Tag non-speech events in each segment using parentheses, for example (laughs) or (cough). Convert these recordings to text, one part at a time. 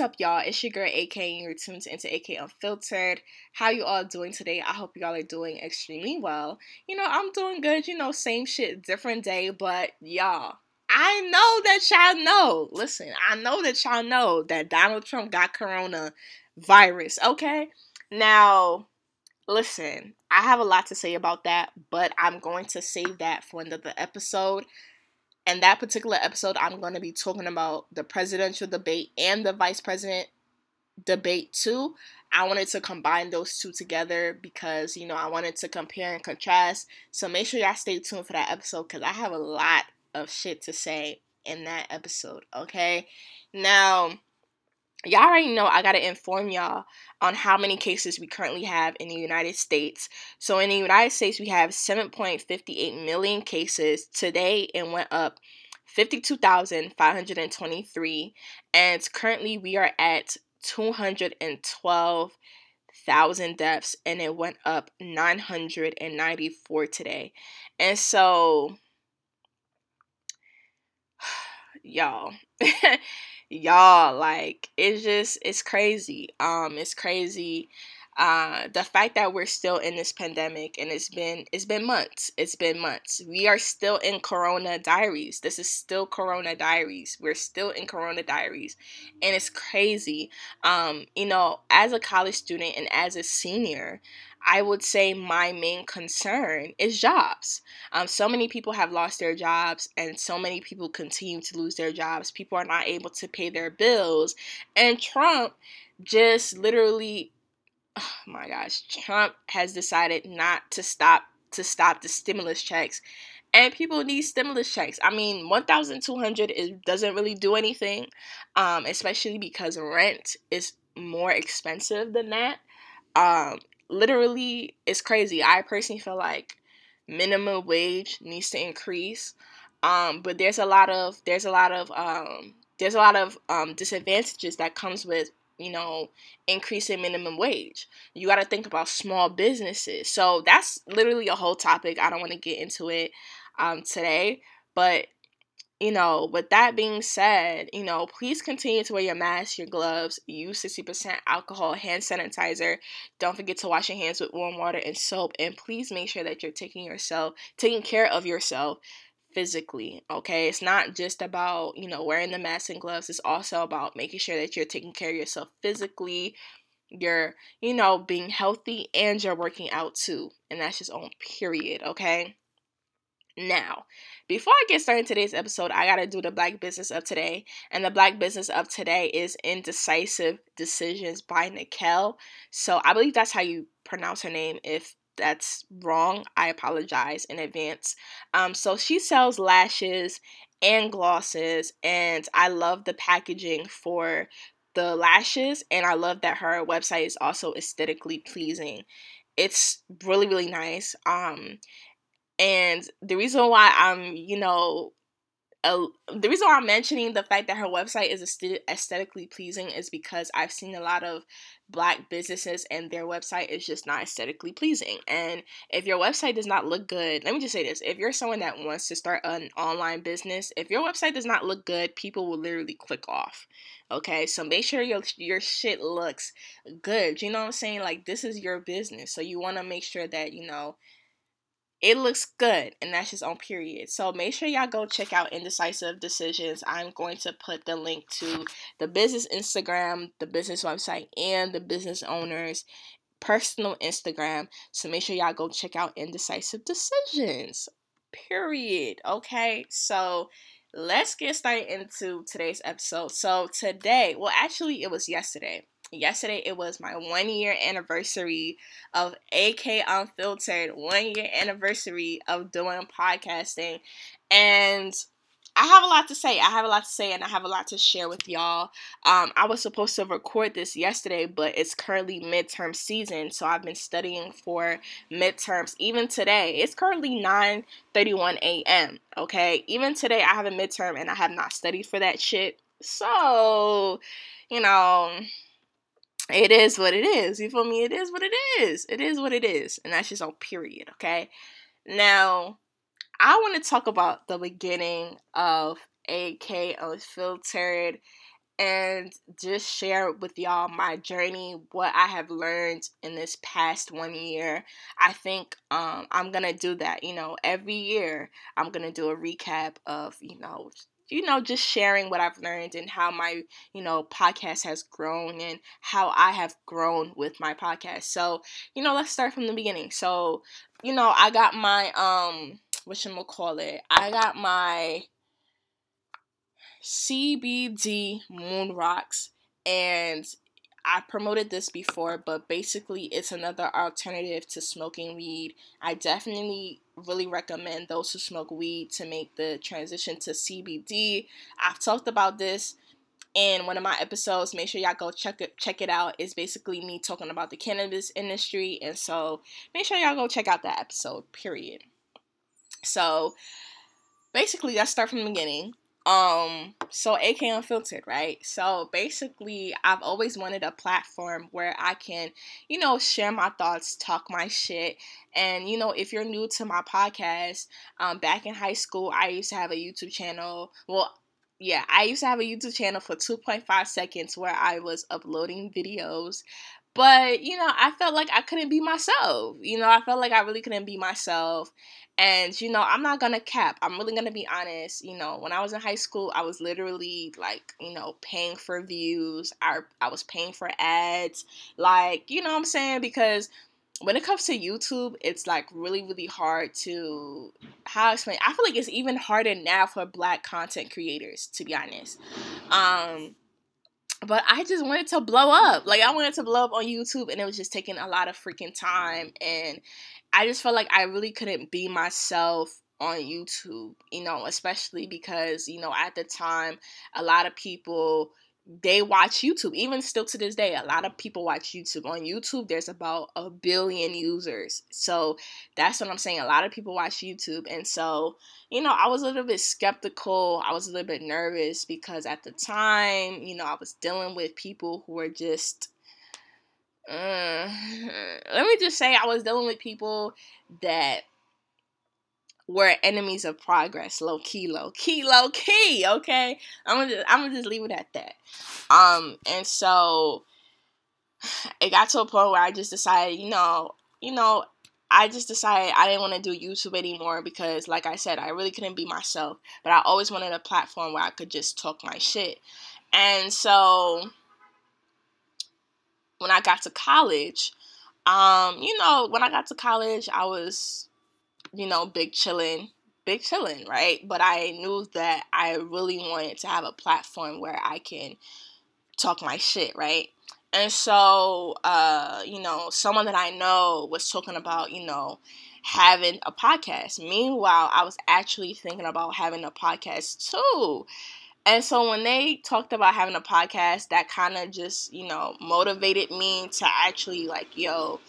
What's up, y'all? It's your girl AK, and you're tuned into AK Unfiltered. How you all doing today? I hope y'all are doing extremely well. You know, I'm doing good. You know, same shit, different day, but y'all, I know that y'all know. Listen, I know that y'all know that Donald Trump got corona virus. Okay, now listen, I have a lot to say about that, but I'm going to save that for another episode. And that particular episode, I'm going to be talking about the presidential debate and the vice president debate too. I wanted to combine those two together because, you know, I wanted to compare and contrast. So make sure y'all stay tuned for that episode because I have a lot of shit to say in that episode, okay? Now, y'all already know I gotta inform y'all on how many cases we currently have in the United States. So in the United States, we have 7.58 million cases. Today, and went up 52,523, and currently we are at 212,000 deaths, and it went up 994 today. And so, (sighs) y'all. (laughs) y'all like it's just it's crazy. Um it's crazy uh the fact that we're still in this pandemic and it's been it's been months it's been months. We are still in corona diaries. This is still corona diaries. We're still in corona diaries. And it's crazy. Um you know as a college student and as a senior I would say my main concern is jobs. Um, so many people have lost their jobs, and so many people continue to lose their jobs. People are not able to pay their bills, and Trump just literally, oh my gosh, Trump has decided not to stop to stop the stimulus checks. And people need stimulus checks. I mean, one thousand two hundred is doesn't really do anything, um, especially because rent is more expensive than that. Um, literally it's crazy. I personally feel like minimum wage needs to increase. Um, but there's a lot of there's a lot of um, there's a lot of um, disadvantages that comes with you know increasing minimum wage. You got to think about small businesses. So that's literally a whole topic. I don't want to get into it um, today, but you know, with that being said, you know, please continue to wear your mask, your gloves, use 60% alcohol, hand sanitizer. Don't forget to wash your hands with warm water and soap. And please make sure that you're taking yourself, taking care of yourself physically. Okay. It's not just about, you know, wearing the mask and gloves. It's also about making sure that you're taking care of yourself physically. You're, you know, being healthy and you're working out too. And that's just on period. Okay. Now, before I get started in today's episode, I gotta do the black business of today. And the black business of today is Indecisive Decisions by Nikel. So I believe that's how you pronounce her name. If that's wrong, I apologize in advance. Um, so she sells lashes and glosses, and I love the packaging for the lashes, and I love that her website is also aesthetically pleasing. It's really, really nice. Um, and the reason why I'm, you know, the reason why I'm mentioning the fact that her website is aesthetically pleasing is because I've seen a lot of black businesses and their website is just not aesthetically pleasing. And if your website does not look good, let me just say this if you're someone that wants to start an online business, if your website does not look good, people will literally click off. Okay, so make sure your your shit looks good. You know what I'm saying? Like this is your business, so you want to make sure that you know it looks good and that's just on period. So make sure y'all go check out indecisive decisions. I'm going to put the link to the business instagram the business website and the business owners personal instagram. So make sure y'all go check out indecisive decisions period okay? So let's get started into today's episode. So today well actually it was yesterday yesterday it was my one year anniversary of AK Unfiltered, one year anniversary of doing podcasting. And I have a lot to say. I have a lot to say and I have a lot to share with y'all. Um, I was supposed to record this yesterday, but it's currently midterm season, so I've been studying for midterms. Even today, it's currently 9 31 a.m. Okay, even today, I have a midterm and I have not studied for that shit. So, you know, it is what it is. You feel me? It is what it is. It is what it is. And that's just on period, okay? Now, I want to talk about the beginning of AK Unfiltered and just share with y'all my journey, what I have learned in this past one year. I think um, I'm gonna do that. You know, every year I'm gonna do a recap of you know you know, just sharing what I've learned and how my, you know, podcast has grown and how I have grown with my podcast. So, you know, let's start from the beginning. So, you know, I got my um what we call it? I got my CBD moon rocks and I promoted this before, but basically it's another alternative to smoking weed. I definitely really recommend those who smoke weed to make the transition to CBD. I've talked about this in one of my episodes. Make sure y'all go check it check it out. It's basically me talking about the cannabis industry, and so make sure y'all go check out that episode. Period. So basically, let's start from the beginning. Um, so AK Unfiltered, right? So basically, I've always wanted a platform where I can, you know, share my thoughts, talk my shit. And, you know, if you're new to my podcast, um, back in high school, I used to have a YouTube channel. Well, yeah, I used to have a YouTube channel for 2.5 seconds where I was uploading videos but, you know, I felt like I couldn't be myself. You know, I felt like I really couldn't be myself. And, you know, I'm not to cap. I'm really to be honest. You know, when I was in high school, I was literally like, you know, paying for views. I, I was paying for ads. Like, you know what I'm saying? Because when it comes to YouTube, it's like really, really hard to how I explain. I feel like it's even harder now for black content creators, to be honest. Um, but I just wanted to blow up. Like I wanted to blow up on YouTube and it was just taking a lot of freaking time and I just felt like I really couldn't be myself on YouTube, you know, especially because, you know, at the time a lot of people they watch YouTube. Even still to this day, a lot of people watch YouTube. On YouTube, there's about a billion users. So that's what I'm saying. A lot of people watch YouTube. And so, you know, I was a little bit skeptical. I was a little bit nervous because at the time, you know, I was dealing with people who were just. Uh, (laughs) let me just say, I was dealing with people that were enemies of progress, low key, low key, low key. Okay, I'm gonna just, I'm gonna just leave it at that. Um, and so (sighs) it got to a point where I just decided, you know, you know, I just decided I didn't want to do YouTube anymore because, like I said, I really couldn't be myself. But I always wanted a platform where I could just talk my shit. And so when I got to college, um, you know, when I got to college, I was you know, big chilling, big chilling, right? But I knew that I really wanted to have a platform where I can talk my shit, right? And so, uh, you know, someone that I know was talking about, you know, having a podcast. Meanwhile, I was actually thinking about having a podcast too. And so when they talked about having a podcast, that kind of just, you know, motivated me to actually like, yo,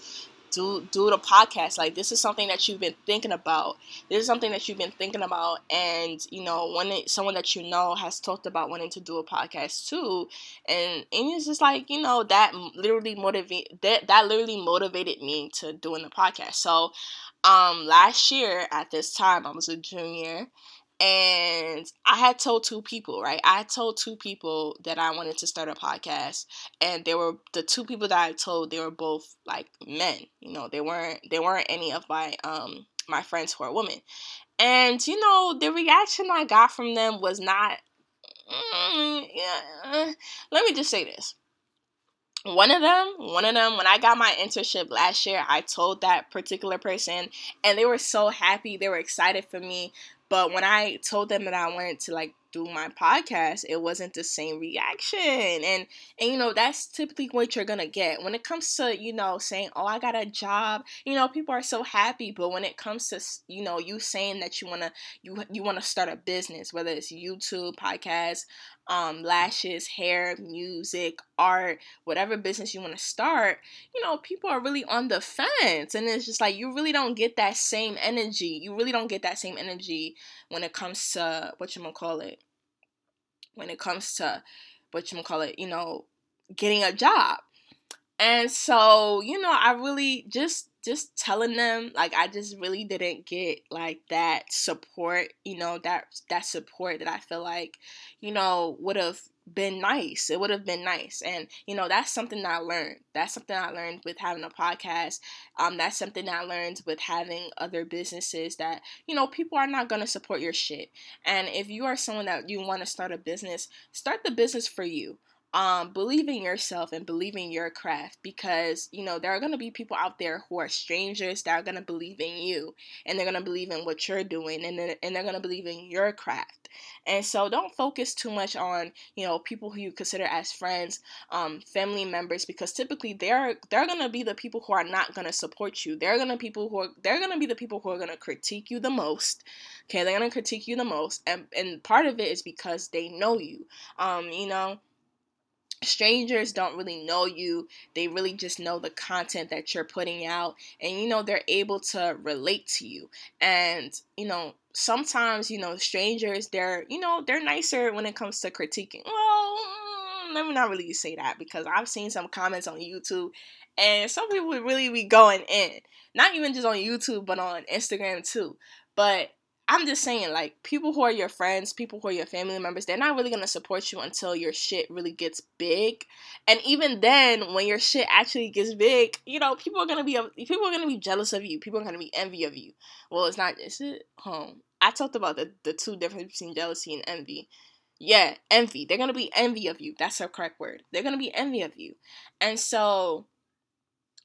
do do the podcast. Like this is something that you've been thinking about. This is something that you've been thinking about. And you know when it, someone that you know has talked about wanting to do a podcast too. And and it's just like you know that literally motivate that that literally motivated me to doing the podcast. So um last year at this time i was a junior and I had told two people, right? I told two people that I wanted to start a podcast, and they were the two people that I told. They were both like men, you know. They weren't they weren't any of my um my friends who are women, and you know the reaction I got from them was not. Mm, yeah, let me just say this one of them one of them when i got my internship last year i told that particular person and they were so happy they were excited for me but when I told them that I wanted to like do my podcast, it wasn't the same reaction. And and you know, that's typically what you're gonna get. When it comes to, you know, saying, Oh, I got a job, you know, people are so happy. But when it comes to you know, you saying that you wanna you you wanna start a business, whether it's YouTube, podcast, um, lashes, hair, music, art, whatever business you want to start, you know, people are really on the fence. And it's just like you really don't get that same energy. You really don't get that same energy when it comes to what you gonna call it. When it comes to what you gonna call it, you know, getting a job. And so, you know, I really just just telling them like I just really didn't get like that support, you know, that that support that I feel like, you know, would have been nice. It would have been nice. And, you know, that's something that I learned. That's something I learned with having a podcast. Um, that's something I learned with having other businesses that, you know, people are not going to support your shit. And if you are someone that you want to start a business, start the business for you um, believe yourself and believe in your craft because you know there are going to be people out there who are strangers that are going to believe in you and they're going to believe in what you're doing and they're, and they're going to believe in your craft. And so don't focus too much on you know people who you consider as friends um, family members because typically they're they're going to be the people who are not going to support you. They're going to people who are they're going to be the people who are going to critique you the most okay? They're going to critique you the most and and part of it is because they know you um you know strangers don't really know you. They really just know the content that you're putting out and you know they're able to relate to you. And you know sometimes you know strangers they're you know they're nicer when it comes to critiquing. Well mm, let me not really say that because i've seen some comments on youtube and some people really be going in. Not even just on youtube but on instagram too. But I'm just saying, like, people who are your friends, people who are your family members, they're not really gonna support you until your shit really gets big. And even then, when your shit actually gets big, you know, people are gonna be people are gonna be jealous of you. People are gonna be envy of you. Well, it's not. Is it? Home. I talked about the the two differences between jealousy and envy. Yeah, envy. They're gonna be envy of you. That's the correct word. They're gonna be envy of you. And so,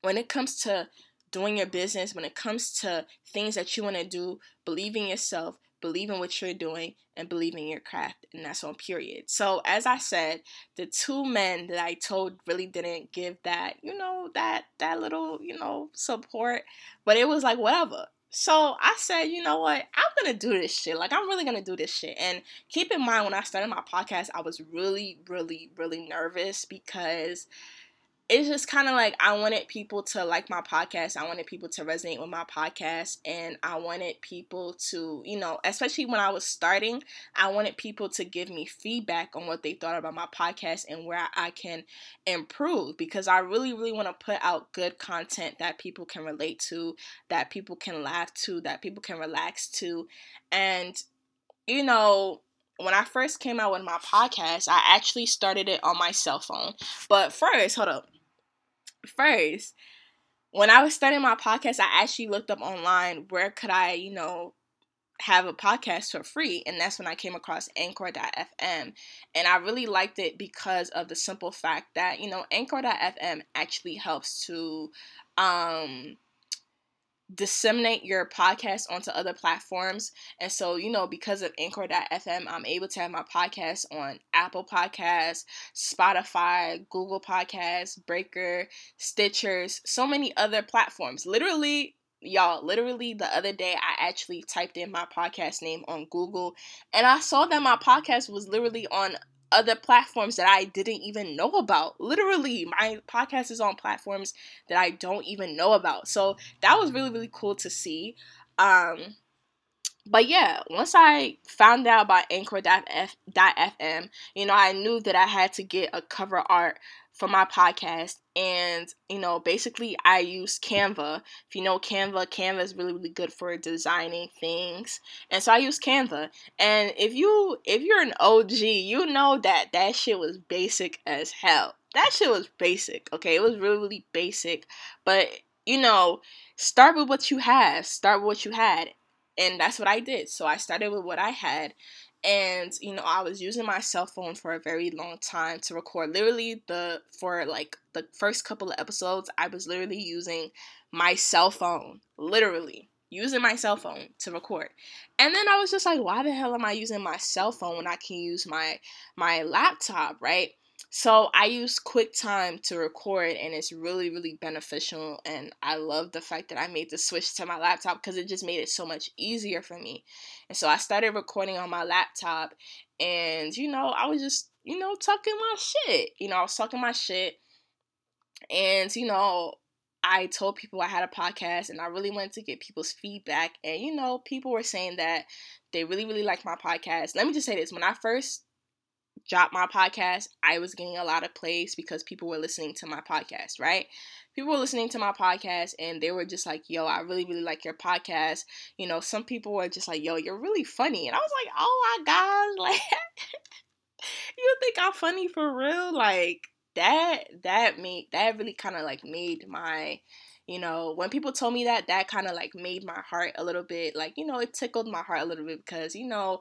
when it comes to doing your business, when it comes to things that you want to do, believe in yourself, believe in what you're doing, and believe in your craft. And that's on period. So, as I said, the two men that I told really didn't give that, you know, that that little, you know, support. But it was like whatever. So I said, you know what? I'm gonna do this shit. Like I'm really gonna do this shit. And keep in mind when I started my podcast, I was really, really, really nervous because it's just kind of like I wanted people to like my podcast. I wanted people to resonate with my podcast. And I wanted people to, you know, especially when I was starting, I wanted people to give me feedback on what they thought about my podcast and where I can improve because I really, really want to put out good content that people can relate to, that people can laugh to, that people can relax to. And, you know, when I first came out with my podcast, I actually started it on my cell phone. But first, hold up first, when I was starting my podcast, I actually looked up online where could I, you know, have a podcast for free and that's when I came across anchor.fm and I really liked it because of the simple fact that you know anchor.fm actually helps to um disseminate your podcast onto other platforms. And so, you know, because of Anchor.fm, I'm able to have my podcast on Apple Podcasts, Spotify, Google Podcasts, Breaker, Stitchers, so many other platforms. Literally, y'all, literally the other day, I actually typed in my podcast name on Google and I saw that my podcast was literally on other platforms that I didn't even know about. Literally, my podcast is on platforms that I don't even know about. So that was really, really cool to see. Um, but yeah, once I found out about Anchor.fm, you know, I knew that I had to get a cover art for my podcast and you know basically i use canva. If you know canva canva is really really good for designing things and so i use canva. And if you if you're an og you know that that shit was basic as hell. That shit was basic okay? It was really really basic. But you know start with what you have start with what you had. And that's what i did. So i started with what i had and you know i was using my cell phone for a very long time to record. Literally the for like the first couple of episodes i was literally using my cell phone literally using my cell phone to record. And then i was just like why the hell am i using my cell phone when i can use my my laptop? Right so I use QuickTime to record, and it's really, really beneficial. And I love the fact that I made the switch to my laptop because it just made it so much easier for me. And so I started recording on my laptop, and you know, I was just, you know, talking my shit. You know, I was talking my shit, and you know, I told people I had a podcast and I really wanted to get people's feedback. And, you know, people were saying that they really, really like my podcast. Let me just say this when I first dropped my podcast, I was getting a lot of plays because people were listening to my podcast, right? People were listening to my podcast and they were just like, yo, I really, really like your podcast. You know, some people were just like, yo, you're really funny. And I was like, oh my God, (laughs) like, you think I'm funny for real? Like that that made that really kind of like made my you know when people told me that that kind of like made my heart a little bit like you know it tickled my heart a little bit because you know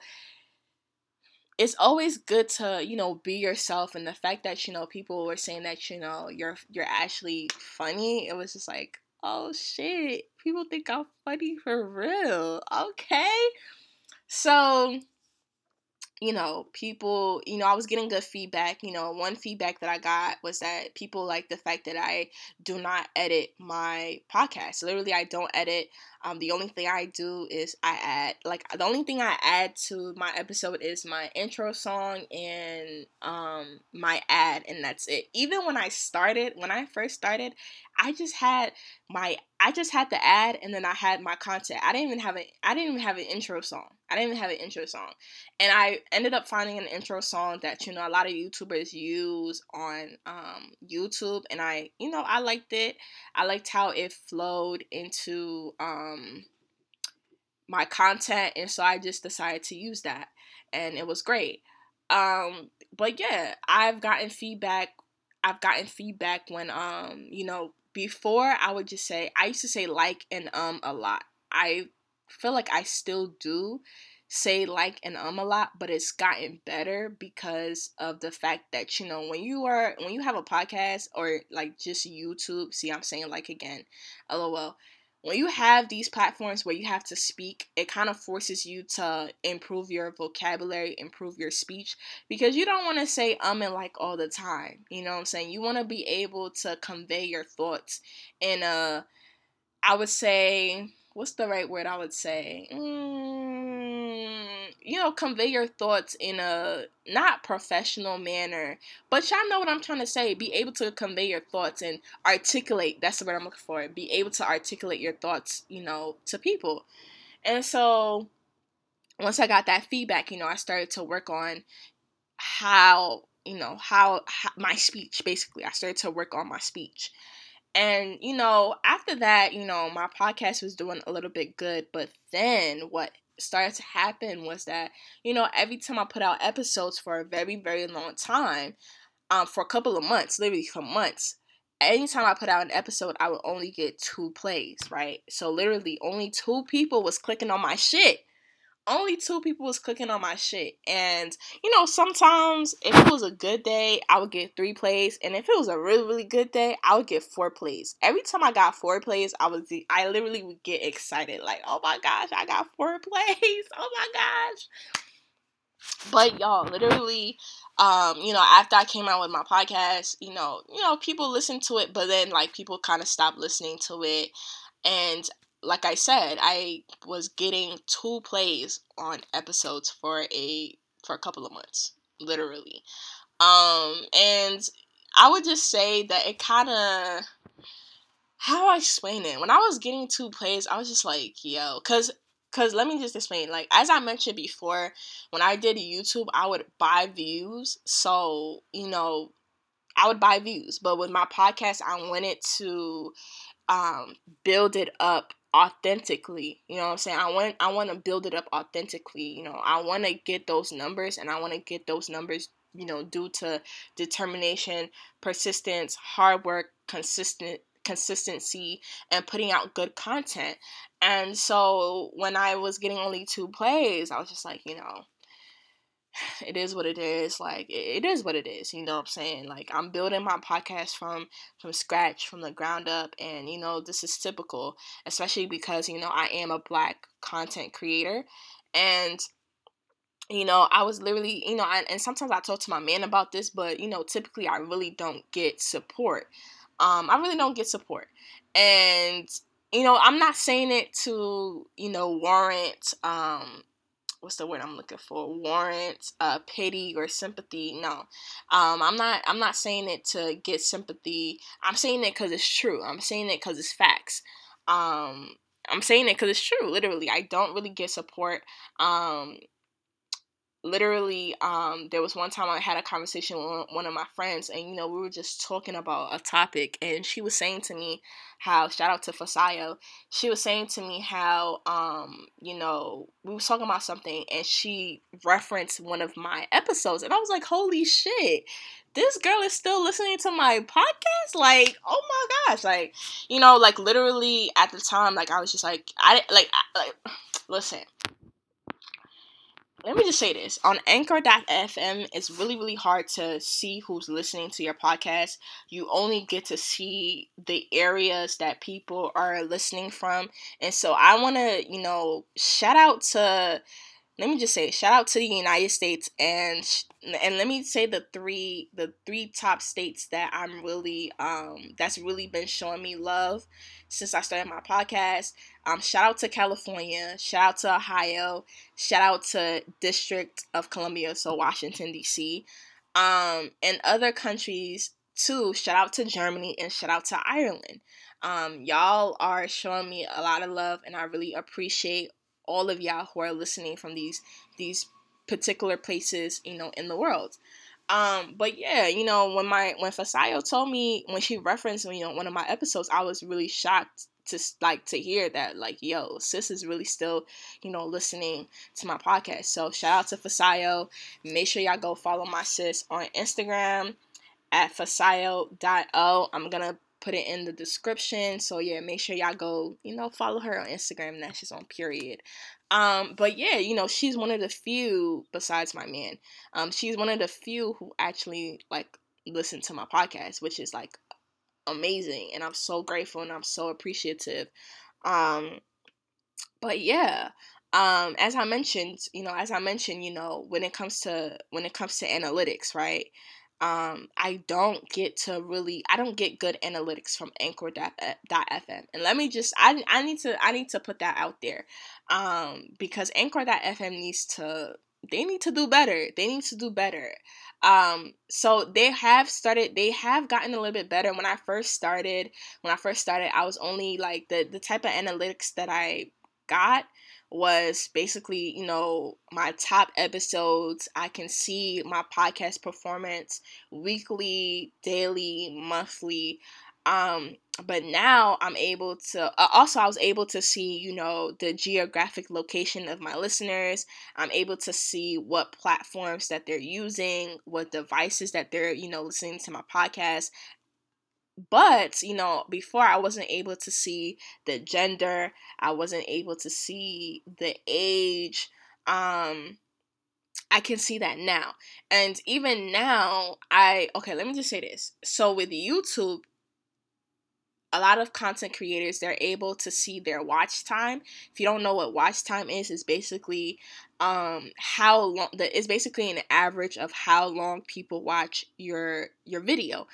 it's always good to you know be yourself and the fact that you know people were saying that you know you're you're actually funny it was just like oh shit people think i'm funny for real okay so you know, people, you know, I was getting good feedback. You know, one feedback that I got was that people like the fact that I do not edit my podcast. Literally, I don't edit. Um, the only thing I do is I add, like, the only thing I add to my episode is my intro song and um my ad, and that's it. Even when I started, when I first started, I just had my I just had the ad and then I had my content. I didn't even have a I didn't even have an intro song. I didn't even have an intro song. And I ended up finding an intro song that, you know, a lot of YouTubers use on um, YouTube and I, you know, I liked it. I liked how it flowed into um, my content and so I just decided to use that and it was great. Um, but yeah, I've gotten feedback I've gotten feedback when um, you know, before I would just say I used to say like and um a lot. I feel like I still do say like and um a lot, but it's gotten better because of the fact that you know when you are when you have a podcast or like just YouTube, see I'm saying like again, lol when you have these platforms where you have to speak, it kind of forces you to improve your vocabulary, improve your speech, because you don't want to say um and like all the time. You know what I'm saying? You want to be able to convey your thoughts in a, I would say, what's the right word I would say? Mm, you know, convey your thoughts in a not professional manner, but y'all know what I'm trying to say. Be able to convey your thoughts and articulate. That's the word I'm looking for. Be able to articulate your thoughts, you know, to people. And so once I got that feedback, you know, I started to work on how, you know, how, how my speech basically. I started to work on my speech. And, you know, after that, you know, my podcast was doing a little bit good. But then what started to happen was that, you know, every time I put out episodes for a very, very long time, um, for a couple of months, literally for months, anytime I put out an episode, I would only get two plays, right? So literally only two people was clicking on my shit only two people was clicking on my shit. And, you know, sometimes if it was a good day, I would get three plays. And if it was a really, really good day, I would get four plays. Every time I got four plays, I was I literally would get excited. Like, oh my gosh, I got four (laughs) plays. Oh my gosh. But y'all, literally, um, you know, after I came out with my podcast, you know, you know, people listened to it, but then like people kind of stopped listening to it. And like I said, I was getting two plays on episodes for a for a couple of months, literally. Um, and I would just say that it kind of how do I explain it. When I was getting two plays, I was just like, yo, cause cause let me just explain. Like as I mentioned before, when I did YouTube, I would buy views. So you know, I would buy views. But with my podcast, I wanted to um, build it up authentically. You know what I'm saying? I want I want to build it up authentically. You know, I want to get those numbers and I want to get those numbers, you know, due to determination, persistence, hard work, consistent consistency and putting out good content. And so when I was getting only two plays, I was just like, you know, (sighs) it is what it is like it is what it is you know what i'm saying? Like i'm building my podcast from from scratch from the ground up and you know this is typical especially because you know i am a black content creator and you know i was literally you know I, and sometimes i talk to my man about this but you know typically i really don't get support. Um i really don't get support and you know i'm not saying it to you know warrant um what's the word I'm looking for? Warrant uh, pity or sympathy. No, um, I'm not. I'm not saying it to get sympathy. I'm saying it because it's true. I'm saying it because it's facts. Um, I'm saying it because it's true. Literally, I don't really get support. Um, literally um there was one time i had a conversation with one of my friends and you know we were just talking about a topic and she was saying to me how shout out to Fisayo she was saying to me how um you know we was talking about something and she referenced one of my episodes and i was like holy shit this girl is still listening to my podcast? Like oh my gosh like you know like literally at the time like i was just like i like I, like (sighs) listen let me just say this. On anchor.fm it's really really hard to see who's listening to your podcast. You only get to see the areas that people are listening from. And so i want to you know shout out to let me just say shout out to the United States and and let me say the three the three top states that I'm really um that's really been showing me love since I started my podcast. Um shout out to California, shout out to Ohio, shout out to District of Columbia, so Washington DC. Um and other countries too. Shout out to Germany and shout out to Ireland. Um, y'all are showing me a lot of love and I really appreciate all of y'all who are listening from these these particular places, you know, in the world. Um, but yeah, you know, when my when Fisayo told me when she referenced you know one of my episodes, I was really shocked to like to hear that like yo sis is really still you know listening to my podcast. So shout out to Fisayo. Make sure y'all go follow my sis on instagram at fisayo.o i'm gonna put it in the description. So yeah, make sure y'all go, you know, follow her on Instagram. That's just on period. Um, but yeah, you know, she's one of the few besides my man. Um, she's one of the few who actually like listen to my podcast, which is like amazing, and I'm so grateful and I'm so appreciative. Um, but yeah, um, as I mentioned, you know, as I mentioned, you know, when it comes to when it comes to analytics, right? Um, I don't get to really I don't get good analytics from Anchor.fm. And let me just I I need to I need to put that out there. Um, because Anchor.fm needs to they need to do better. They need to do better. Um, so they have started they have gotten a little bit better. When I first started, when I first started, I was only like the the type of analytics that I got was basically, you know, my top episodes. I can see my podcast performance weekly, daily, monthly. Um, but now I'm able to uh, also I was able to see, you know, the geographic location of my listeners. I'm able to see what platforms that they're using, what devices that they're, you know, listening to my podcast but you know before i wasn't able to see the gender i wasn't able to see the age um i can see that now. And even now i okay let me just say this. So with youtube a lot of content creators they're able to see their watch time. If you don't know what watch time is it's basically um how long that is basically an average of how long people watch your your video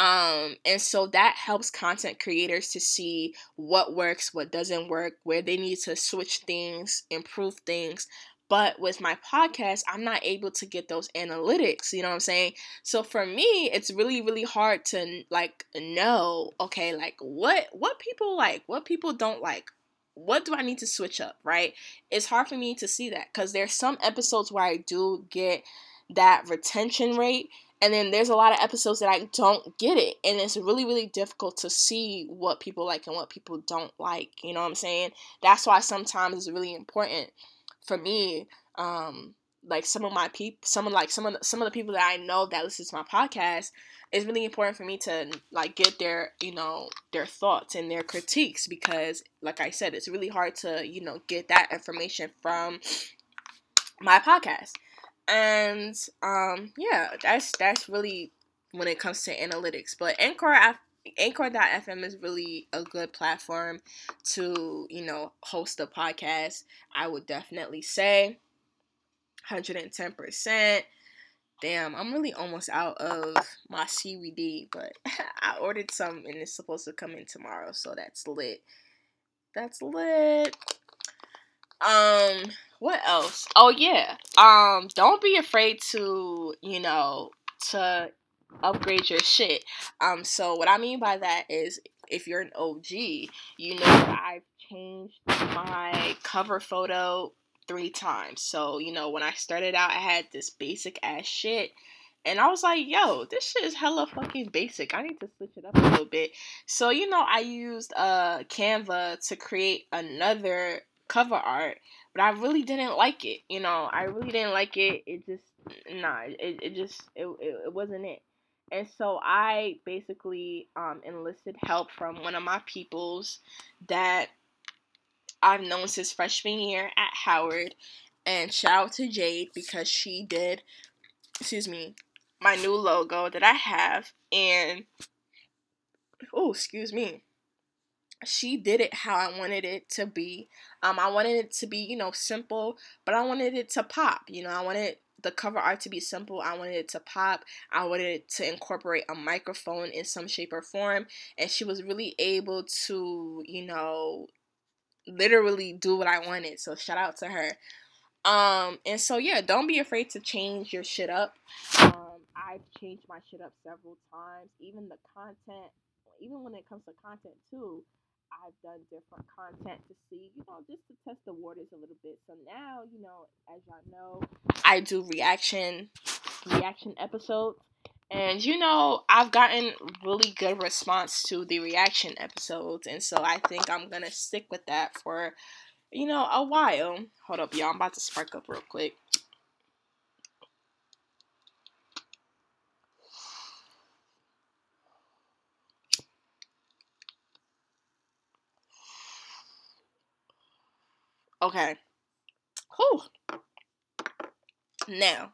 um and so that helps content creators to see what works what doesn't work where they need to switch things improve things but with my podcast, I'm not able to get those analytics, you know what I'm saying? So for me, it's really really hard to like know, okay, like what what people like, what people don't like. What do I need to switch up, right? It's hard for me to see that cuz there's some episodes where I do get that retention rate and then there's a lot of episodes that I don't get it. And it's really, really difficult to see what people like and what people don't like. You know what I'm saying? That's why sometimes it's really important for me, um, like some of my people, some of like some of the, some of the people that I know that listen to my podcast, it's really important for me to like get their you know their thoughts and their critiques because, like I said, it's really hard to you know get that information from my podcast. And um, yeah, that's that's really when it comes to analytics. But Anchor, Anchor.fm is really a good platform to, you know, host a podcast. I would definitely say 110%. Damn, I'm really almost out of my CBD, but (laughs) I ordered some and it's supposed to come in tomorrow, so that's lit. That's lit. Um, what else? Oh yeah. Um, don't be afraid to, you know, to upgrade your shit. Um, so what I mean by that is if you're an OG, you know I've changed my cover photo three times. So, you know, when I started out, I had this basic ass shit. And I was like, yo, this shit is hella fucking basic. I need to switch it up a little bit. So, you know, I used uh Canva to create another cover art, but I really didn't like it. You know, I really didn't like it. It just nah, it, it just it, it, it wasn't it. And so I basically um, enlisted help from one of my peoples that I've known since freshman year at Howard. And shout out to Jade because she did, excuse me, my new logo that I have. And, oh, excuse me. She did it how I wanted it to be. Um, I wanted it to be, you know, simple, but I wanted it to pop. You know, I wanted the cover art to be simple. I wanted it to pop. I wanted it to incorporate a microphone in some shape or form. And she was really able to, you know, literally do what I wanted. So shout out to her. Um, and so yeah, don't be afraid to change your shit up. Um, I've changed my shit up several times. Even the content, even when it comes to content too, I've done different content to see, you know, just to test the waters a little bit. So now, you know, as y'all know, I do reaction reaction episodes. And you know, I've gotten really good response to the reaction episodes, and so I think I'm gonna stick with that for, you know, a while. Hold up, y'all. I'm about to spark up real quick. Okay. Whew. Now.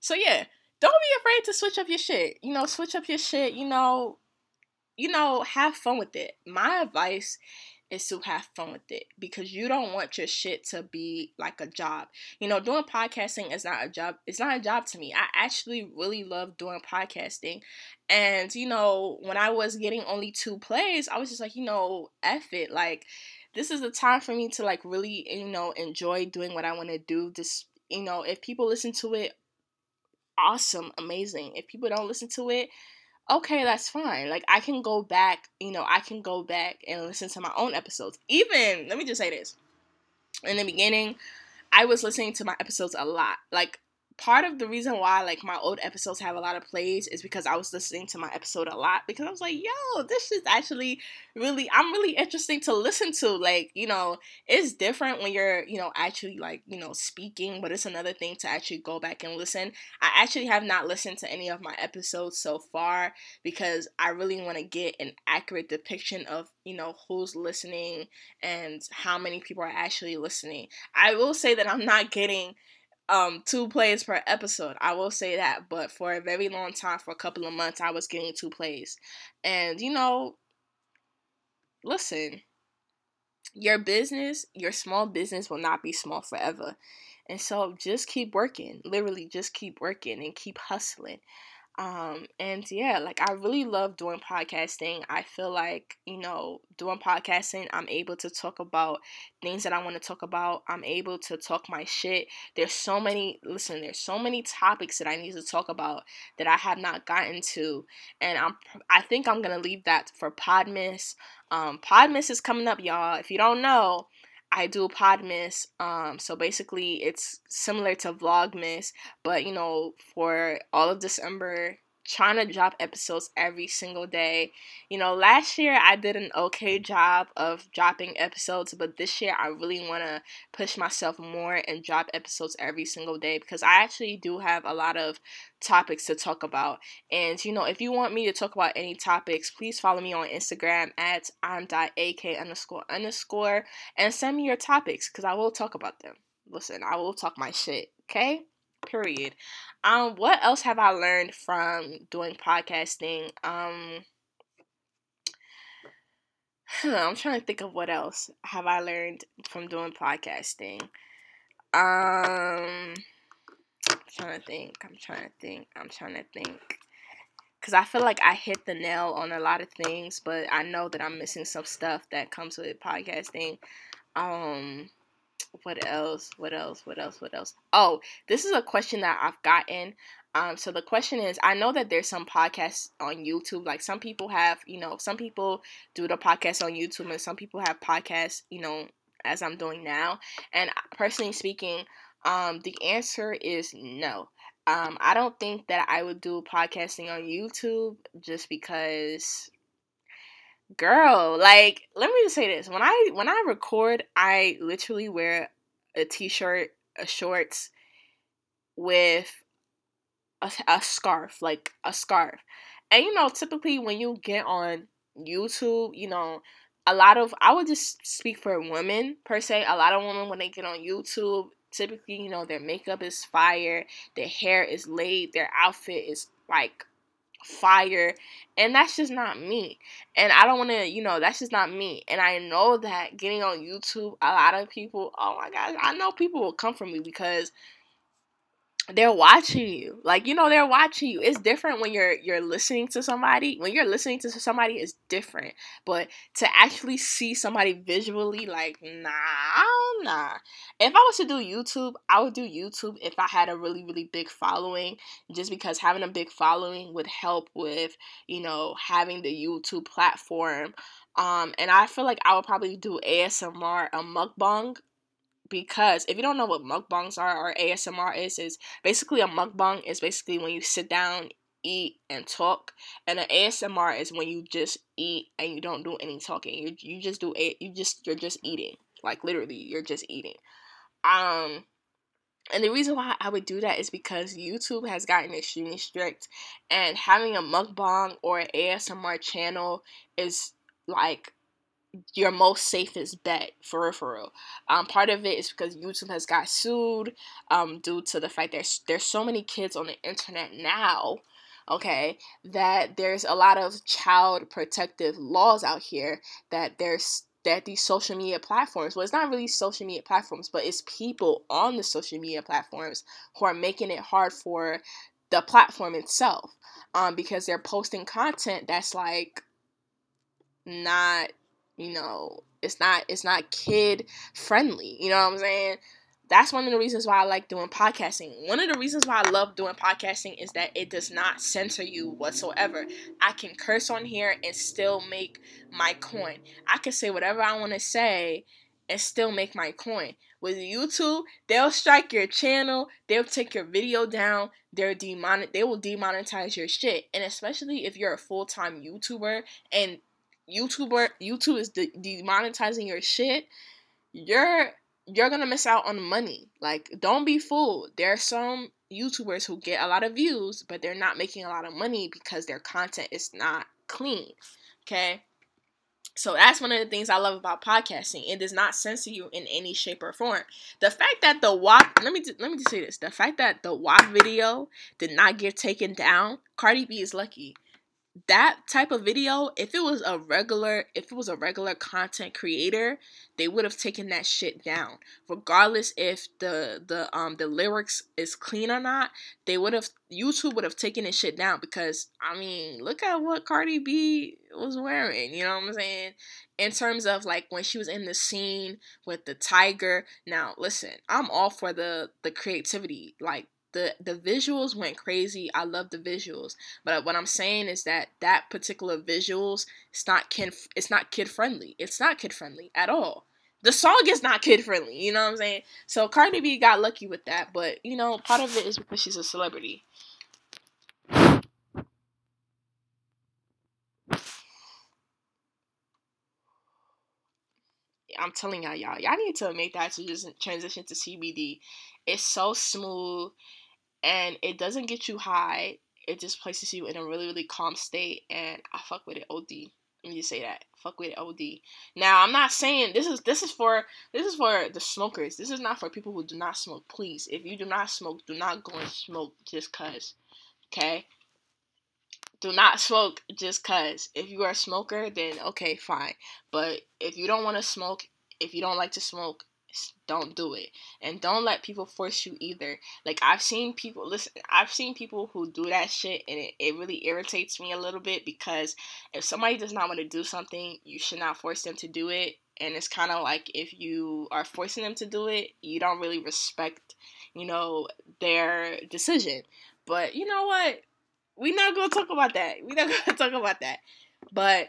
So yeah, don't be afraid to switch up your shit. You know, switch up your shit, you know, you know, have fun with it. My advice is to have fun with it because you don't want your shit to be like a job. You know, doing podcasting is not a job. It's not a job to me. I actually really love doing podcasting. And, you know, when I was getting only two plays, I was just like, you know, F it. Like, this is the time for me to like really, you know, enjoy doing what I want to do. This, you know, if people listen to it, awesome, amazing. If people don't listen to it, okay, that's fine. Like I can go back, you know, I can go back and listen to my own episodes. Even, let me just say this. In the beginning, I was listening to my episodes a lot. Like part of the reason why like my old episodes have a lot of plays is because I was listening to my episode a lot because I was like, yo, this is actually really I'm really interesting to listen to. Like, you know, it's different when you're, you know, actually like, you know, speaking, but it's another thing to actually go back and listen. I actually have not listened to any of my episodes so far because I really want to get an accurate depiction of, you know, who's listening and how many people are actually listening. I will say that I'm not getting um two plays per episode. I will say that, but for a very long time, for a couple of months, I was getting two plays, and you know, listen, your business, your small business, will not be small forever, and so just keep working. Literally, just keep working and keep hustling. Um, and yeah, like I really love doing podcasting. I feel like, you know, doing podcasting, I'm able to talk about things that I want to talk about. I'm able to talk my shit. There's so many, listen, there's so many topics that I need to talk about that I have not gotten to. And I'm, I think I'm going to leave that for Podmas. Um, Podmas is coming up, y'all. If you don't know, I do Podmas. Um, so basically, it's similar to Vlogmas, but you know, for all of December, trying to drop episodes every single day. You know, last year I did an okay job of dropping episodes, but this year I really want to push myself more and drop episodes every single day because I actually do have a lot of topics to talk about. And you know, if you want me to talk about any topics, please follow me on Instagram at I'm.ak underscore underscore and send me your topics because I will talk about them. Listen, I will talk my shit, okay? Period. Um, what else have I learned from doing podcasting? Um, I'm trying to think of what else have I learned from doing podcasting. Um, I'm trying to think. I'm trying to think. I'm trying to think. Cause I feel like I hit the nail on a lot of things, but I know that I'm missing some stuff that comes with podcasting. Um, what else? What else? What else? What else? Oh, this is a question that I've gotten. Um, so the question is, I know that there's some podcasts on YouTube. Like some people have, you know, some people do the podcast on YouTube, and some people have podcasts, you know, as I'm doing now. And personally speaking, um, the answer is no. Um, I don't think that I would do podcasting on YouTube just because girl, like let me just say this. When I when I record, I literally wear a t-shirt, a shorts with a, a scarf, like a scarf. And you know, typically when you get on YouTube, you know, a lot of I would just speak for women per se. A lot of women when they get on YouTube, typically, you know, their makeup is fire, their hair is laid, their outfit is like fire and that's just not me. And i don't want to you know that's just not me. And i know that getting on youtube a lot of people oh my gosh i know people will come for me because they're watching you. Like you know they're watching you. It's different when you're you're listening to somebody. When you're listening to somebody it's different. But to actually see somebody visually like nah nah. If i was to do youtube i would do youtube if i had a really really big following. Just because having a big following would help with you know having the youtube platform. Um and i feel like i would probably do asmr a mukbang because if you don't know what mukbangs are or ASMR is, is basically a mukbang is basically when you sit down, eat, and talk, and an ASMR is when you just eat and you don't do any talking. You you just do it. You just you're just eating, like literally, you're just eating. Um. And the reason why I would do that is because YouTube has gotten extremely strict, and having a mukbang or an ASMR channel is like your most safest bet for real, for real. Um, part of it is because YouTube has got sued um, due to the fact there's there's so many kids on the internet now, okay, that there's a lot of child protective laws out here that there's that these social media platforms, well, it's not really social media platforms, but it's people on the social media platforms who are making it hard for the platform itself um, because they're posting content that's like not you know it's not it's not kid friendly you know what i'm saying? That's one of the reasons why i like doing podcasting. One of the reasons why i love doing podcasting is that it does not censor you whatsoever. I can curse on here and still make my coin. I can say whatever i want to say and still make my coin. With youtube they'll strike your channel they'll take your video down they're demon they will demonetize your shit. And especially if you're a full-time youtuber and YouTuber YouTube is de- demonetizing your shit, you're you're gonna miss out on money. Like, don't be fooled. There are some YouTubers who get a lot of views, but they're not making a lot of money because their content is not clean. Okay. So that's one of the things I love about podcasting. It does not censor you in any shape or form. The fact that the WAP let me let me just say this: the fact that the WAP video did not get taken down, Cardi B is lucky that type of video, if it was a regular, if it was a regular content creator, they would have taken that shit down. Regardless if the the um the lyrics is clean or not, they would have YouTube would have taken this shit down because I mean, look at what Cardi B was wearing, you know what I'm saying? In terms of like when she was in the scene with the tiger. Now, listen, I'm all for the the creativity. Like the the visuals went crazy. I love the visuals, but uh, what I'm saying is that that particular visuals it's not kid it's not kid friendly. It's not kid friendly at all. The song is not kid friendly. You know what I'm saying? So Cardi B got lucky with that, but you know part of it is because she's a celebrity. I'm telling y'all, y'all, y'all need to make that to just transition to CBD. It's so smooth and it doesn't get you high. It just places you in a really, really calm state, and I fuck with it OD. Let me just say that. Fuck with it OD. Now I'm not saying this is this is for this is for the smokers. This is not for people who do not smoke. Please, if you do not smoke, do not go and smoke just cause. Okay? Do not smoke just cause. If you are a smoker, then okay, fine. But if you don't want to smoke, if you don't like to smoke, don't do it. And don't let people force you either. Like i've seen people listen i've seen people who do that shit and it, it really irritates me a little bit because if somebody does not want to do something you should not force them to do it. And it's kind of like if you are forcing them to do it you don't really respect you know their decision. But you know what? We're not gonna talk about that. We're not (laughs) gonna talk about that. But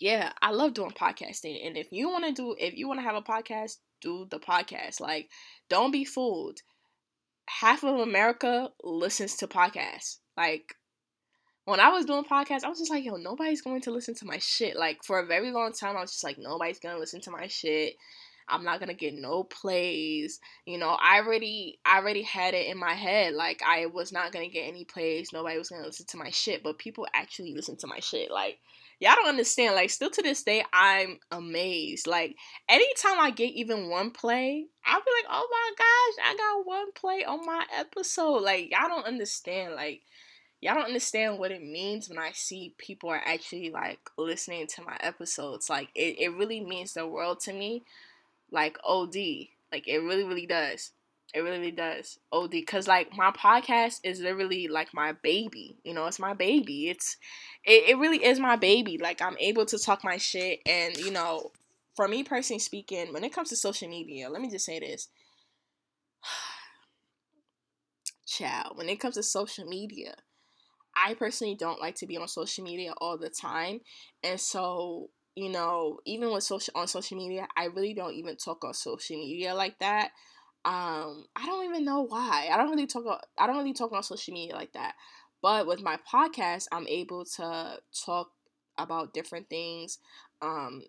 yeah, I love doing podcasting. And if you want to do, if you want to have a podcast, do the podcast. Like, don't be fooled. Half of America listens to podcasts. Like, when I was doing podcasts, I was just like, yo, nobody's going to listen to my shit. Like, for a very long time, I was just like, nobody's going to listen to my shit. I'm not gonna get no plays. You know, I already I already had it in my head like I was not gonna get any plays. Nobody was gonna listen to my shit, but people actually listen to my shit. Like y'all don't understand. Like, still to this day, I'm amazed. Like, anytime I get even one play, I'll be like, oh my gosh, I got one play on my episode. Like, y'all don't understand. Like, y'all don't understand what it means when I see people are actually like listening to my episodes. Like, it, it really means the world to me. Like, OD. Like, it really, really does. It really does. OD. Cause like my podcast is literally like my baby. You know, it's my baby. It's it, it really is my baby. Like I'm able to talk my shit and you know, for me personally speaking, when it comes to social media, let me just say this. (sighs) Child, when it comes to social media, I personally don't like to be on social media all the time. And so, you know, even with social on social media, I really don't even talk on social media like that. Um, I don't even know why. I don't really talk. I don't really talk on social media like that. But with my podcast, I'm able to talk about different things. Um,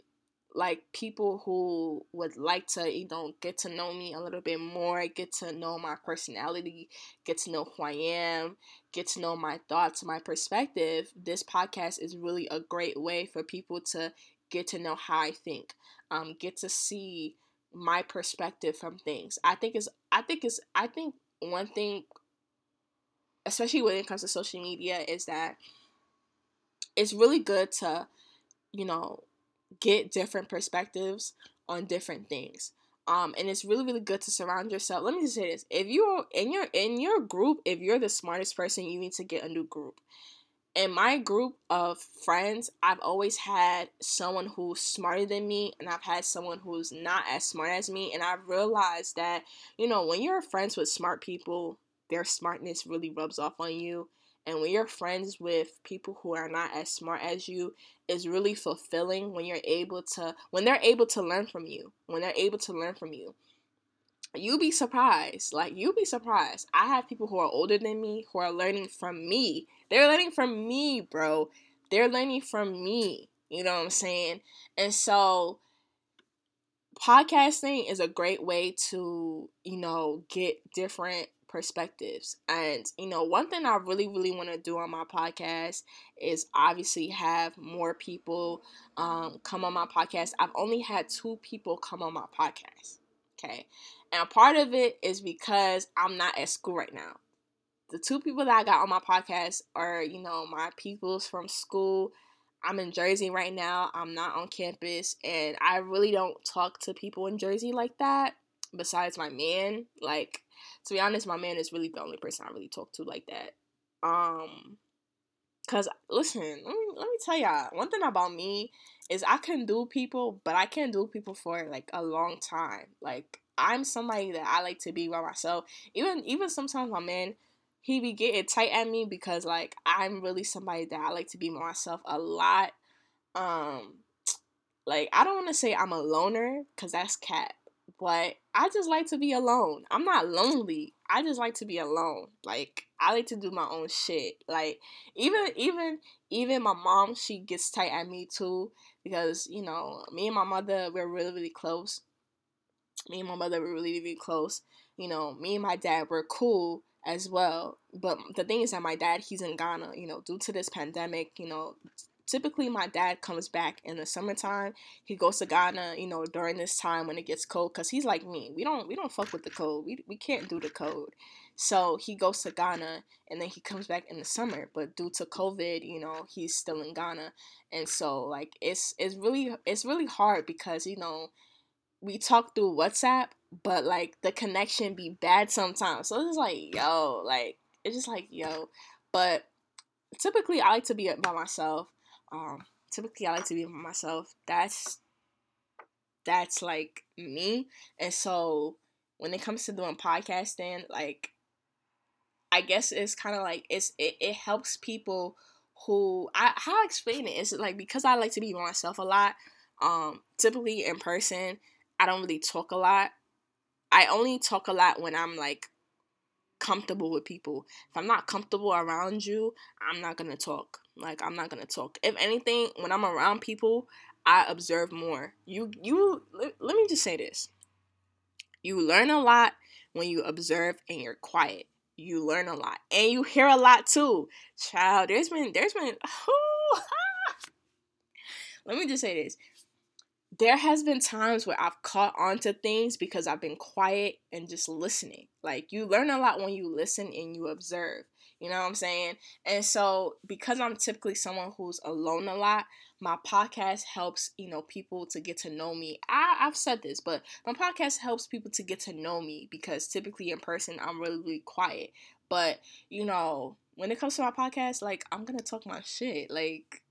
like people who would like to, you know, get to know me a little bit more, get to know my personality, get to know who I am, get to know my thoughts, my perspective. This podcast is really a great way for people to get to know how I think, um, get to see my perspective from things. I think is I think is I think one thing especially when it comes to social media is that it's really good to you know get different perspectives on different things. Um, and it's really really good to surround yourself. Let me just say this: if you're in your in your group, if you're the smartest person, you need to get a new group in my group of friends, I've always had someone who's smarter than me, and I've had someone who's not as smart as me. And I've realized that, you know, when you're friends with smart people, their smartness really rubs off on you. And when you're friends with people who are not as smart as you, it's really fulfilling when you're able to, when they're able to learn from you, when they're able to learn from you you be surprised. Like you be surprised. I have people who are older than me who are learning from me. They're learning from me, bro. They're learning from me. You know what I'm saying? And so podcasting is a great way to, you know, get different perspectives. And, you know, one thing I really, really want to do on my podcast is obviously have more people um, come on my podcast. I've only had two people come on my podcast. Okay. And part of it is because I'm not at school right now. The two people that I got on my podcast are, you know, my peoples from school. I'm in Jersey right now. I'm not on campus. And I really don't talk to people in Jersey like that. Besides my man. Like, to be honest, my man is really the only person I really talk to like that. Um, Cause listen, let me let me tell y'all one thing about me is I can do people, but I can't do people for like a long time. Like I'm somebody that I like to be by myself. Even even sometimes my man, he be getting tight at me because like I'm really somebody that I like to be by myself a lot. Um like I don't want to say I'm a loner cuz that's cat, but I just like to be alone. I'm not lonely. I just like to be alone. Like I like to do my own shit. Like even even even my mom, she gets tight at me too because, you know, me and my mother, we're really really close me and my mother were really, really close. You know, me and my dad were cool as well. But the thing is that my dad, he's in Ghana, you know, due to this pandemic, you know, typically my dad comes back in the summertime. He goes to Ghana, you know, during this time when it gets cold cuz he's like me. We don't we don't fuck with the cold. We we can't do the cold. So he goes to Ghana and then he comes back in the summer, but due to COVID, you know, he's still in Ghana. And so like it's it's really it's really hard because, you know, we talk through WhatsApp, but like the connection be bad sometimes. So it's like, yo, like it's just like, yo. But typically I like to be by myself. Um, typically I like to be by myself. That's that's like me. And so when it comes to doing podcasting, like I guess it's kind of like it's it, it helps people who I how I explain it is like because I like to be myself a lot. Um, typically in person, I don't really talk a lot. I only talk a lot when I'm like comfortable with people. If I'm not comfortable around you, I'm not gonna talk. Like I'm not gonna talk. If anything, when I'm around people, I observe more. You you let, let me just say this. You learn a lot when you observe and you're quiet. You learn a lot. And you hear a lot too. Child, there's been there's been (laughs) let me just say this there has been times where I've caught on to things because I've been quiet and just listening. Like you learn a lot when you listen and you observe. You know what I'm saying? And so because I'm typically someone who's alone a lot, my podcast helps, you know, people to get to know me. I, I've said this, but my podcast helps people to get to know me because typically in person I'm really, really quiet. But, you know, when it comes to my podcast, like I'm gonna talk my shit. Like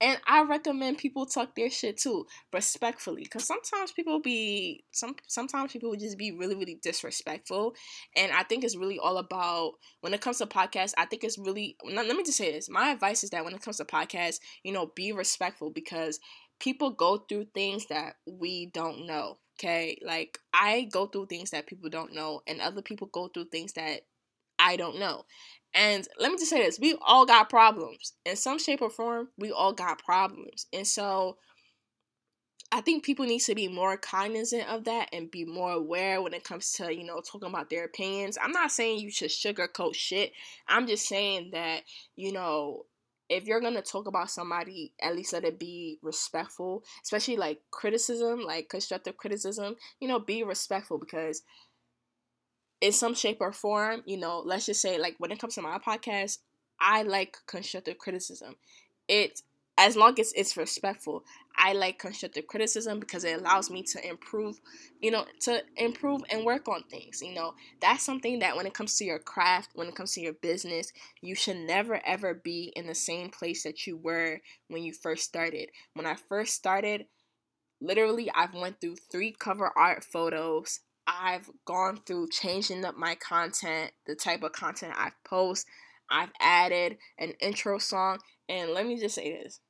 and I recommend people talk their shit too, respectfully, because sometimes people be some sometimes people just be really really disrespectful, and I think it's really all about when it comes to podcasts. I think it's really let me just say this. My advice is that when it comes to podcasts, you know, be respectful because people go through things that we don't know. Okay, like I go through things that people don't know, and other people go through things that I don't know. And let me just say this we all got problems. In some shape or form, we all got problems. And so I think people need to be more cognizant of that and be more aware when it comes to, you know, talking about their opinions. I'm not saying you should sugarcoat shit. I'm just saying that, you know, if you're gonna talk about somebody, at least let it be respectful, especially like criticism, like constructive criticism, you know, be respectful because in some shape or form, you know, let's just say like when it comes to my podcast, I like constructive criticism. It as long as it's respectful, I like constructive criticism because it allows me to improve, you know, to improve and work on things. You know, that's something that when it comes to your craft, when it comes to your business, you should never ever be in the same place that you were when you first started. When I first started, literally I've went through three cover art photos. I've gone through changing up my content, the type of content I post. I've added an intro song, and let me just say this.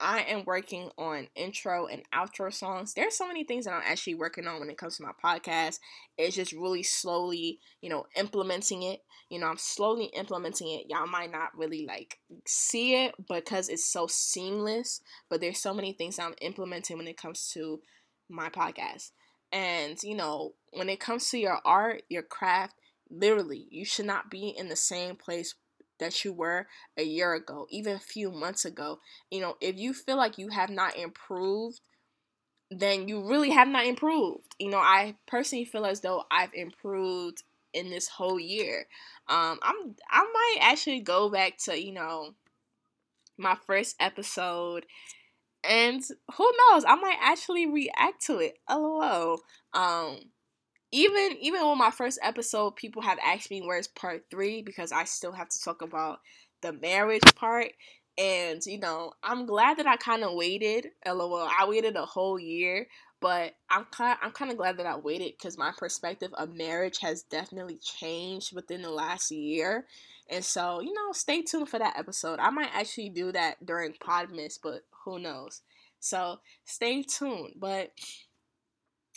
I am working on intro and outro songs. There's so many things that I'm actually working on when it comes to my podcast. It's just really slowly, you know, implementing it. You know, I'm slowly implementing it. Y'all might not really like see it because it's so seamless, but there's so many things I'm implementing when it comes to my podcast. And, you know, when it comes to your art, your craft, literally, you should not be in the same place that you were a year ago, even a few months ago. You know, if you feel like you have not improved, then you really have not improved. You know, I personally feel as though I've improved in this whole year. Um, I'm I might actually go back to you know my first episode and who knows, I might actually react to it. LOL. Um even even on my first episode, people have asked me where's part three because I still have to talk about the marriage part. And you know, I'm glad that I kind of waited. LOL, I waited a whole year, but I'm kind I'm kind of glad that I waited because my perspective of marriage has definitely changed within the last year. And so, you know, stay tuned for that episode. I might actually do that during Podmas, but who knows? So stay tuned. But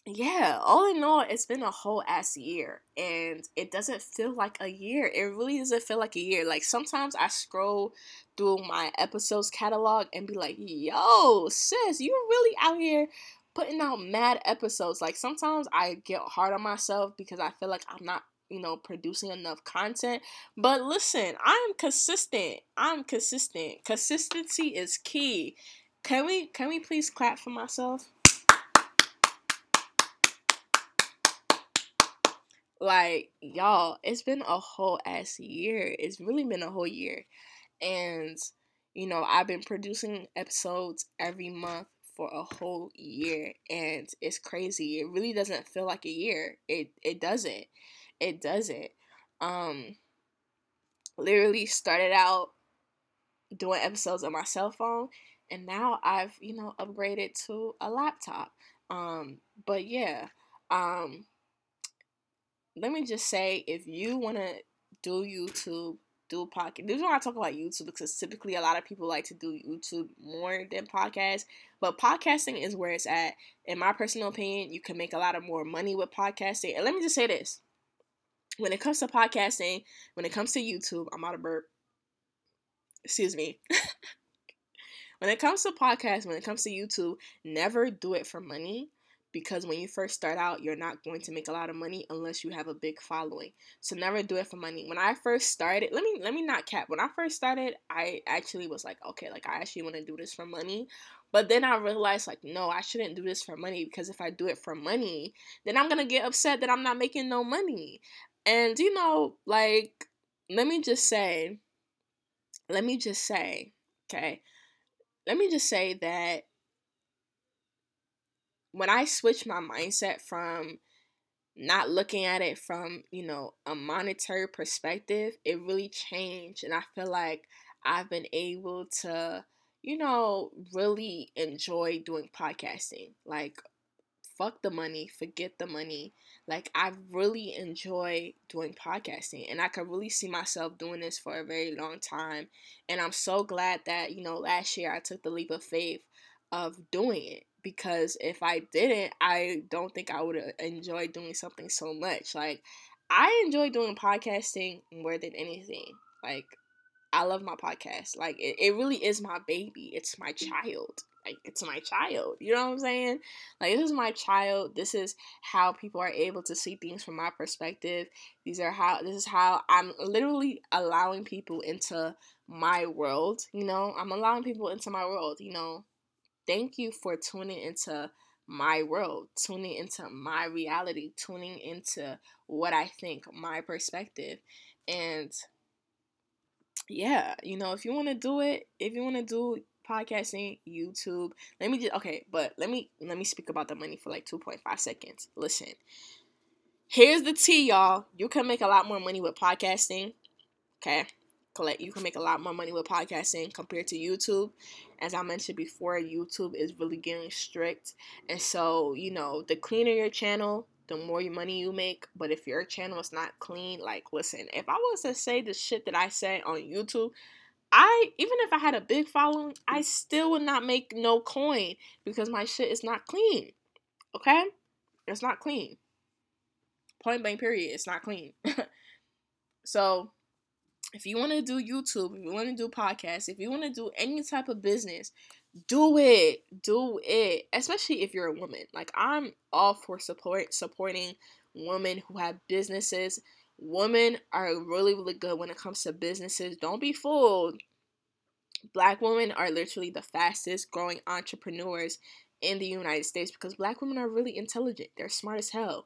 yeah, all in all, it's been a whole ass year, and it doesn't feel like a year. It really doesn't feel like a year. Like sometimes I scroll through my episodes catalog and be like, "Yo, sis, you really out here putting out mad episodes." Like sometimes I get hard on myself because I feel like I'm not you know, producing enough content. But listen, I'm consistent. I'm consistent. Consistency is key. Can we can we please clap for myself? Like, y'all, it's been a whole ass year. It's really been a whole year. And, you know, I've been producing episodes every month for a whole year and it's crazy. It really doesn't feel like a year. It it doesn't it doesn't. Um, literally started out doing episodes on my cell phone, and now I've you know upgraded to a laptop. Um, but yeah, um, let me just say if you want to do YouTube, do podcast. This is why I talk about YouTube because typically a lot of people like to do YouTube more than podcasts. But podcasting is where it's at. In my personal opinion, you can make a lot of more money with podcasting. And let me just say this. When it comes to podcasting, when it comes to YouTube, I'm out of burp. Excuse me. (laughs) when it comes to podcasts, when it comes to YouTube, never do it for money because when you first start out, you're not going to make a lot of money unless you have a big following. So never do it for money. When I first started, let me let me not cap. When I first started, I actually was like, okay, like I actually want to do this for money. But then I realized like, no, I shouldn't do this for money because if I do it for money, then I'm going to get upset that I'm not making no money. And you know, like let me just say let me just say, okay? Let me just say that when I switched my mindset from not looking at it from, you know, a monetary perspective, it really changed. And I feel like I've been able to, you know, really enjoy doing podcasting. Like, fuck the money, forget the money. Like, I really enjoy doing podcasting, and I could really see myself doing this for a very long time. And I'm so glad that, you know, last year I took the leap of faith of doing it because if I didn't, I don't think I would enjoy doing something so much. Like, I enjoy doing podcasting more than anything. Like, I love my podcast. Like, it, it really is my baby. It's my mm. child. Like, it's my child. You know what I'm saying? Like, this is my child. This is how people are able to see things from my perspective. These are how, this is how I'm literally allowing people into my world. You know, I'm allowing people into my world, you know thank you for tuning into my world, tuning into my reality, tuning into what I think, my perspective. And yeah, you know, if you want to do it, if you want to do podcasting, YouTube, let me just okay, but let me let me speak about the money for like 2.5 seconds. Listen. Here's the tea, y'all. You can make a lot more money with podcasting. Okay? Collect you can make a lot more money with podcasting compared to YouTube. As I mentioned before, YouTube is really getting strict. And so, you know, the cleaner your channel, the more money you make. But if your channel is not clean, like listen, if I was to say the shit that I say on YouTube, I even if I had a big following, I still would not make no coin because my shit is not clean. Okay? It's not clean. Point blank period. It's not clean. (laughs) so if you want to do YouTube, if you want to do podcasts, if you want to do any type of business, do it. Do it. Especially if you're a woman. Like I'm all for support supporting women who have businesses. Women are really, really good when it comes to businesses. Don't be fooled. Black women are literally the fastest growing entrepreneurs in the United States because black women are really intelligent. They're smart as hell.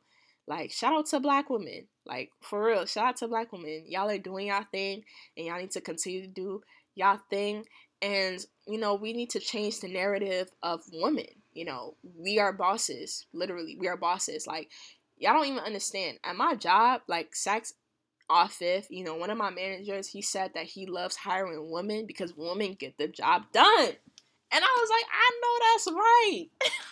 Like, shout out to black women. Like, for real, shout out to black women. Y'all are doing y'all thing, and y'all need to continue to do y'all thing. And, you know, we need to change the narrative of women. You know, we are bosses. Literally, we are bosses. Like, y'all don't even understand. At my job, like, Saks off you know, one of my managers, he said that he loves hiring women because women get the job done. And I was like, I know that's right. (laughs)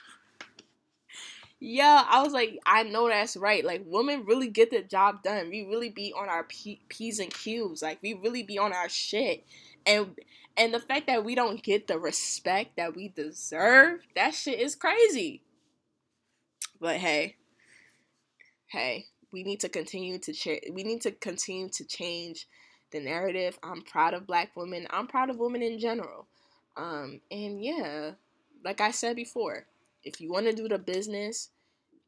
yeah, I was like, I know that's right. Like, women really get the job done. We really be on our P- P's and Q's. Like, we really be on our shit. And and the fact that we don't get the respect that we deserve, that shit is crazy. But hey, hey, we need to continue to ch- we need to continue to change the narrative. I'm proud of black women. I'm proud of women in general. Um, and yeah, like I said before, if you want to do the business,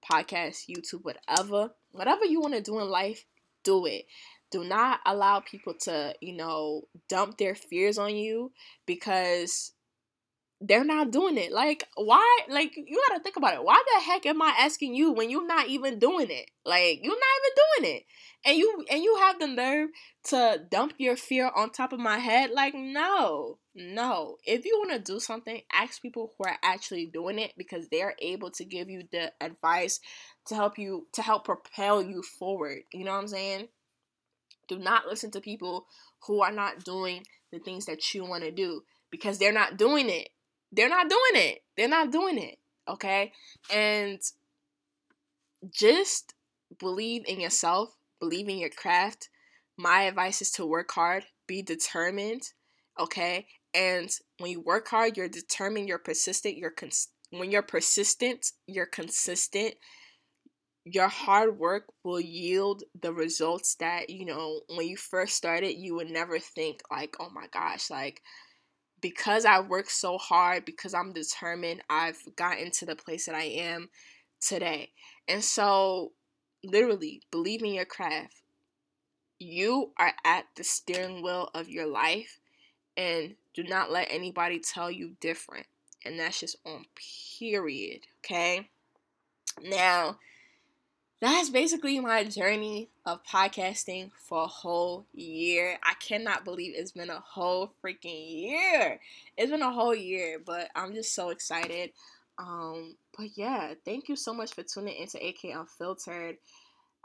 podcast, YouTube, whatever, whatever you want to do in life, do it. Do not allow people to, you know, dump their fears on you because they're not doing it. Like, why? Like, you gotta think about it. Why the heck am I asking you when you're not even doing it? Like, you're not even doing it, and you and you have the nerve to dump your fear on top of my head. Like, no, no. If you want to do something, ask people who are actually doing it because they are able to give you the advice to help you to help propel you forward. You know what I'm saying? Do not listen to people who are not doing the things that you want to do because they're not doing it they're not doing it. They're not doing it. Okay? And just believe in yourself, believe in your craft. My advice is to work hard. be determined, okay? And when you work hard, you're determined, you're persistent, you're cons- when you're persistent, you're consistent, your hard work will yield the results that, you know, when you first started, you would never think like, "Oh my gosh, like because I worked so hard, because I'm determined, I've gotten to the place that I am today." And so, literally, believe in your craft. You are at the steering wheel of your life and do not let anybody tell you different. And that's just on period, okay? Now, that's basically my journey of podcasting for a whole year. I cannot believe it's been a whole freaking year. It's been a whole year, but I'm just so excited. Um, but yeah, thank you so much for tuning into AK Unfiltered.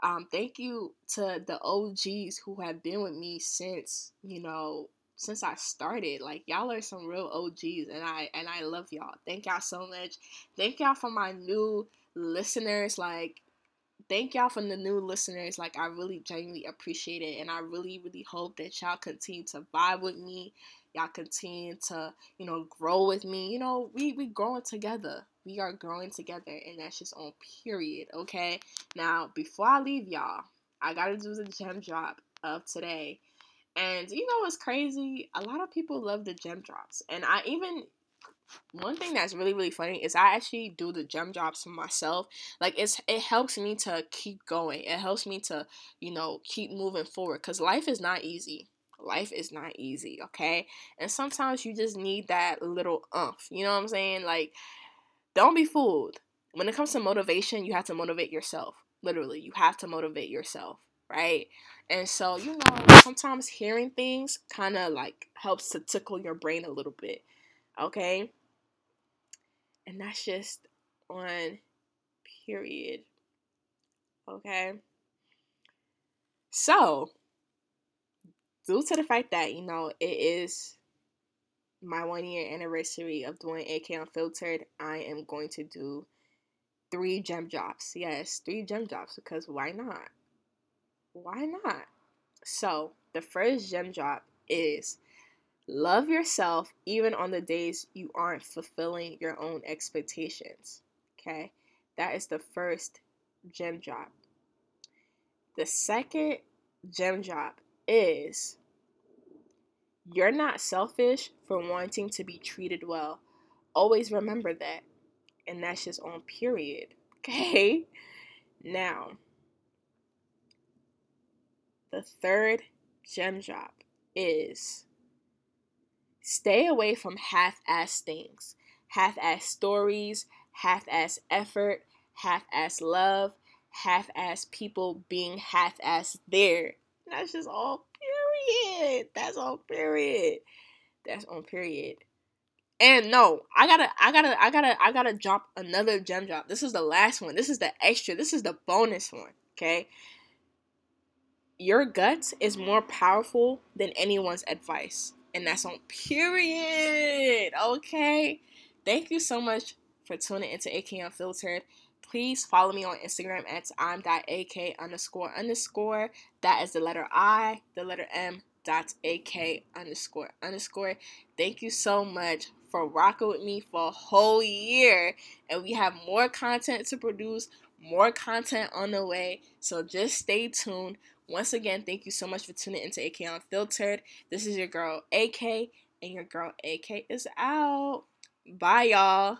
Um, thank you to the OGs who have been with me since, you know, since I started. Like y'all are some real OGs and I and I love y'all. Thank y'all so much. Thank y'all for my new listeners. Like thank y'all from the new listeners. Like I really genuinely appreciate it and I really, really hope that y'all continue to vibe with me. Y'all continue to, you know, grow with me. You know, we we growing together. We are growing together and that's just on period. Okay. Now before I leave y'all, I gotta do the gem drop of today. And you know what's crazy? A lot of people love the gem drops. And I even one thing that's really really funny is I actually do the gem drops myself. Like it's it helps me to keep going. It helps me to, you know, keep moving forward cuz life is not easy. Life is not easy, okay? And sometimes you just need that little umph. You know what I'm saying? Like don't be fooled. When it comes to motivation, you have to motivate yourself. Literally, you have to motivate yourself, right? And so, you know, sometimes hearing things kind of like helps to tickle your brain a little bit. Okay? And that's just on period. Okay? So, due to the fact that, you know, it is my one year anniversary of doing AK Unfiltered, I am going to do three gem drops. Yes, three gem drops because why not? Why not? So, the first gem drop is love yourself even on the days you aren't fulfilling your own expectations. Okay? That is the first gem drop. The second gem drop is you're not selfish for wanting to be treated well. Always remember that. And that's just on period. (laughs) Okay? Now, the third gem drop is stay away from half ass things, half ass stories, half ass effort, half ass love, half ass people being half ass there. That's just all period. That's all period. That's on period. And no, I gotta, I gotta, I gotta, I gotta drop another gem drop. This is the last one. This is the extra. This is the bonus one. Okay. Your gut is more powerful than anyone's advice. And that's on period. Okay. Thank you so much for tuning into AK Unfiltered. Please follow me on Instagram at I'm.ak underscore underscore. That is the letter I, the letter M, dot AK underscore underscore. Thank you so much for rocking with me for a whole year. And we have more content to produce, more content on the way. So just stay tuned. Once again, thank you so much for tuning into AK Unfiltered. This is your girl AK, and your girl AK is out. Bye, y'all.